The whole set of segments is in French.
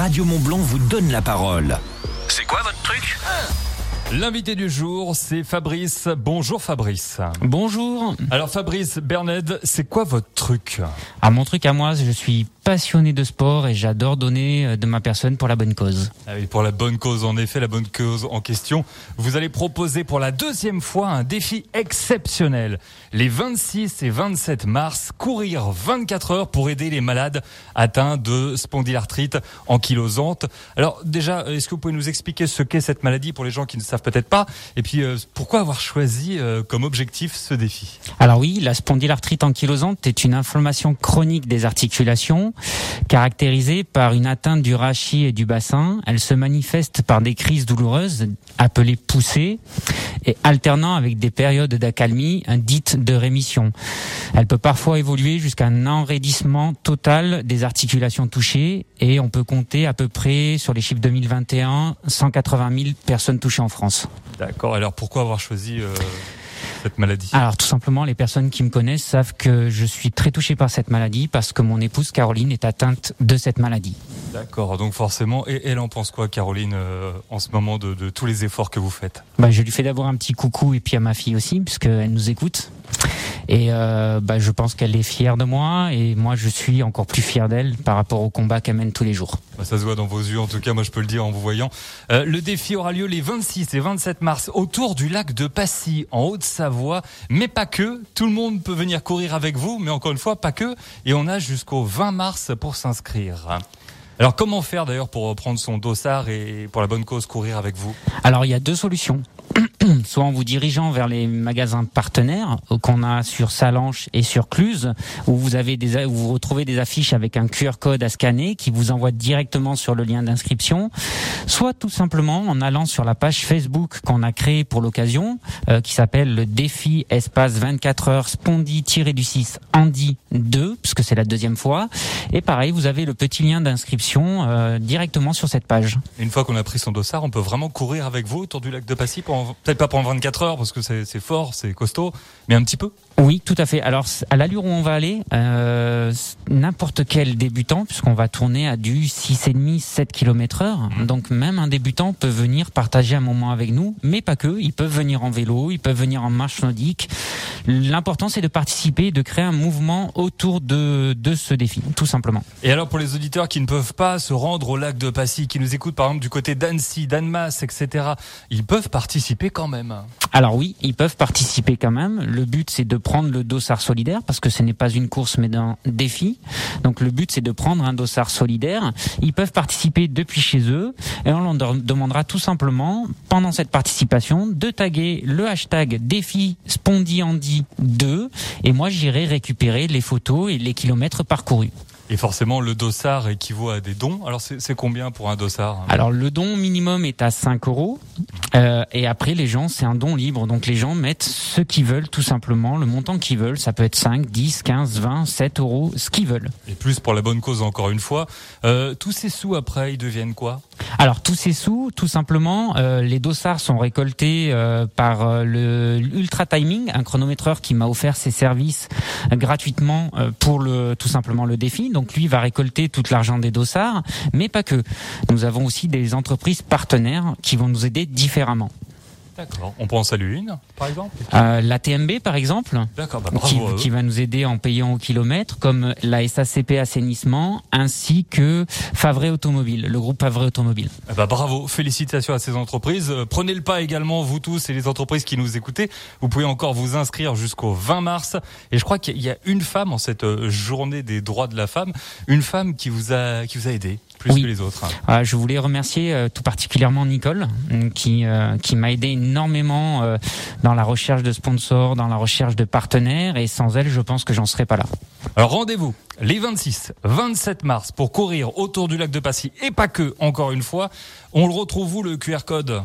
Radio Montblanc vous donne la parole. C'est quoi votre truc? L'invité du jour, c'est Fabrice. Bonjour Fabrice. Bonjour. Alors Fabrice Berned, c'est quoi votre truc? Ah, mon truc à moi, je suis passionné de sport et j'adore donner euh, de ma personne pour la bonne cause. ah oui, Pour la bonne cause, en effet, la bonne cause en question. Vous allez proposer pour la deuxième fois un défi exceptionnel. Les 26 et 27 mars, courir 24 heures pour aider les malades atteints de spondylarthrite ankylosante. Alors déjà, est-ce que vous pouvez nous expliquer ce qu'est cette maladie pour les gens qui ne savent peut-être pas Et puis, euh, pourquoi avoir choisi euh, comme objectif ce défi? Alors oui, la spondylarthrite ankylosante est une inflammation chronique des articulations caractérisée par une atteinte du rachis et du bassin. Elle se manifeste par des crises douloureuses appelées poussées et alternant avec des périodes d'accalmie dites de rémission. Elle peut parfois évoluer jusqu'à un enraidissement total des articulations touchées et on peut compter à peu près sur les chiffres 2021 180 000 personnes touchées en France. D'accord. Alors pourquoi avoir choisi euh, cette maladie? Alors tout simplement, les personnes qui me connaissent savent que je suis très touché par cette maladie parce que mon épouse Caroline est atteinte de cette maladie. D'accord. Donc forcément, et elle en pense quoi, Caroline, euh, en ce moment de, de tous les efforts que vous faites? Bah, je lui fais d'abord un petit coucou et puis à ma fille aussi puisqu'elle nous écoute. Et euh, bah, je pense qu'elle est fière de moi et moi je suis encore plus fier d'elle par rapport au combat qu'elle mène tous les jours. Bah, Ça se voit dans vos yeux, en tout cas, moi je peux le dire en vous voyant. Euh, le défi aura lieu les 26 et 27 mars autour du lac de Passy, en Haute-Savoie, mais pas que. Tout le monde peut venir courir avec vous, mais encore une fois, pas que. Et on a jusqu'au 20 mars pour s'inscrire. Alors comment faire d'ailleurs pour prendre son dossard et pour la bonne cause courir avec vous? Alors il y a deux solutions. Soit en vous dirigeant vers les magasins partenaires qu'on a sur Salanches et sur Cluse, où vous avez des, où vous retrouvez des affiches avec un QR code à scanner qui vous envoie directement sur le lien d'inscription. Soit tout simplement en allant sur la page Facebook qu'on a créée pour l'occasion, euh, qui s'appelle le défi espace 24 heures Spondi-du-6 Andy 2, puisque c'est la deuxième fois. Et pareil, vous avez le petit lien d'inscription euh, directement sur cette page. Une fois qu'on a pris son dossard, on peut vraiment courir avec vous autour du lac de Passy, pendant- peut-être pas pendant 24 heures parce que c'est fort, c'est costaud, mais un petit peu. Oui, tout à fait. Alors, à l'allure où on va aller, euh, n'importe quel débutant, puisqu'on va tourner à du 6,5, 7 km heure, donc même un débutant peut venir partager un moment avec nous, mais pas que. Ils peuvent venir en vélo, ils peuvent venir en marche nordique. L'important, c'est de participer, de créer un mouvement autour de, de ce défi, tout simplement. Et alors pour les auditeurs qui ne peuvent pas se rendre au lac de Passy, qui nous écoutent par exemple du côté d'Annecy, d'Annemasse, etc., ils peuvent participer quand Alors oui, ils peuvent participer quand même. Le but, c'est de prendre le dossard solidaire, parce que ce n'est pas une course, mais un défi. Donc le but, c'est de prendre un dossard solidaire. Ils peuvent participer depuis chez eux, et on leur demandera tout simplement, pendant cette participation, de taguer le hashtag défi Spondy 2, et moi, j'irai récupérer les photos et les kilomètres parcourus. Et forcément, le dossard équivaut à des dons. Alors c'est combien pour un dossard Alors le don minimum est à 5 euros euh, et après les gens c'est un don libre donc les gens mettent ce qu'ils veulent tout simplement le montant qu'ils veulent ça peut être 5, 10, 15, 20, 7 euros ce qu'ils veulent. Et plus pour la bonne cause encore une fois. Euh, tous ces sous après, ils deviennent quoi? Alors tous ces sous tout simplement euh, les dossards sont récoltés par le Ultra Timing un chronométreur qui m'a offert ses services gratuitement pour le tout simplement le défi donc lui va récolter tout l'argent des dossards mais pas que. Nous avons aussi des entreprises partenaires qui vont nous aider différemment. D'accord. On peut en saluer une, par exemple Euh, la TMB par exemple, D'accord, bah qui, va nous aider en payant au kilomètre, comme la SACP Assainissement, ainsi que Favre Automobile, le groupe Favre Automobile. Eh ben, bravo, félicitations à ces entreprises. Euh, Prenez le pas également, vous tous et les entreprises qui nous écoutez. Vous pouvez encore vous inscrire jusqu'au 20 mars. Et je crois qu'il y a une femme en cette euh, journée des droits de la femme, une femme qui vous a, qui vous a aidé plus Oui. que les autres. Voilà, je voulais remercier euh, tout particulièrement Nicole, euh, qui, euh, qui m'a aidé énormément euh, dans la recherche de sponsors, dans la recherche de partenaires, et sans elle, je pense que j'en serais pas là. Alors rendez-vous les 26, 27 mars pour courir autour du lac de Passy et pas que, encore une fois. On le retrouve où le QR code?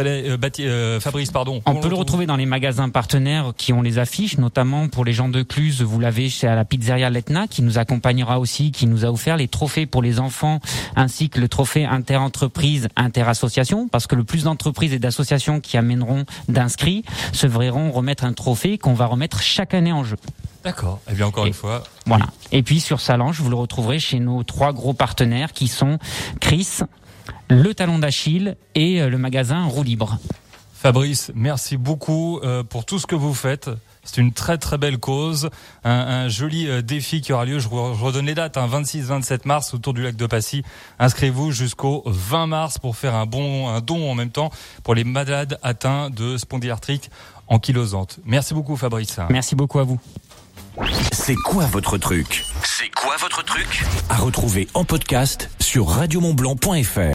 Euh, euh, Fabrice, pardon. On peut le retrouver dans les magasins partenaires qui ont les affiches, notamment pour les gens de Cluse, vous l'avez chez à la pizzeria Letna, qui nous accompagnera aussi, qui nous a offert les trophées pour les enfants, ainsi que le trophée inter-entreprise, inter-association, parce que le plus d'entreprises et d'associations qui amèneront d'inscrits se verront remettre un trophée qu'on va remettre chaque année en jeu. D'accord. Et eh bien encore une fois. Voilà. Et puis sur Salange, vous le retrouverez chez nos trois gros partenaires qui sont Chris, le Talon d'Achille et euh, le magasin Roue Libre. Fabrice, merci beaucoup euh, pour tout ce que vous faites. C'est une très très belle cause, un, joli euh, défi qui aura lieu. Je, redonne les dates, 26-27 hein, mars autour du lac de Passy. Inscrivez-vous jusqu'au 20 mars pour faire un bon un don en même temps pour les malades atteints de spondylarthrite ankylosante. Merci beaucoup Fabrice. Merci beaucoup à vous. C'est quoi votre truc? C'est quoi votre truc? À retrouver en podcast sur radiomontblanc.fr.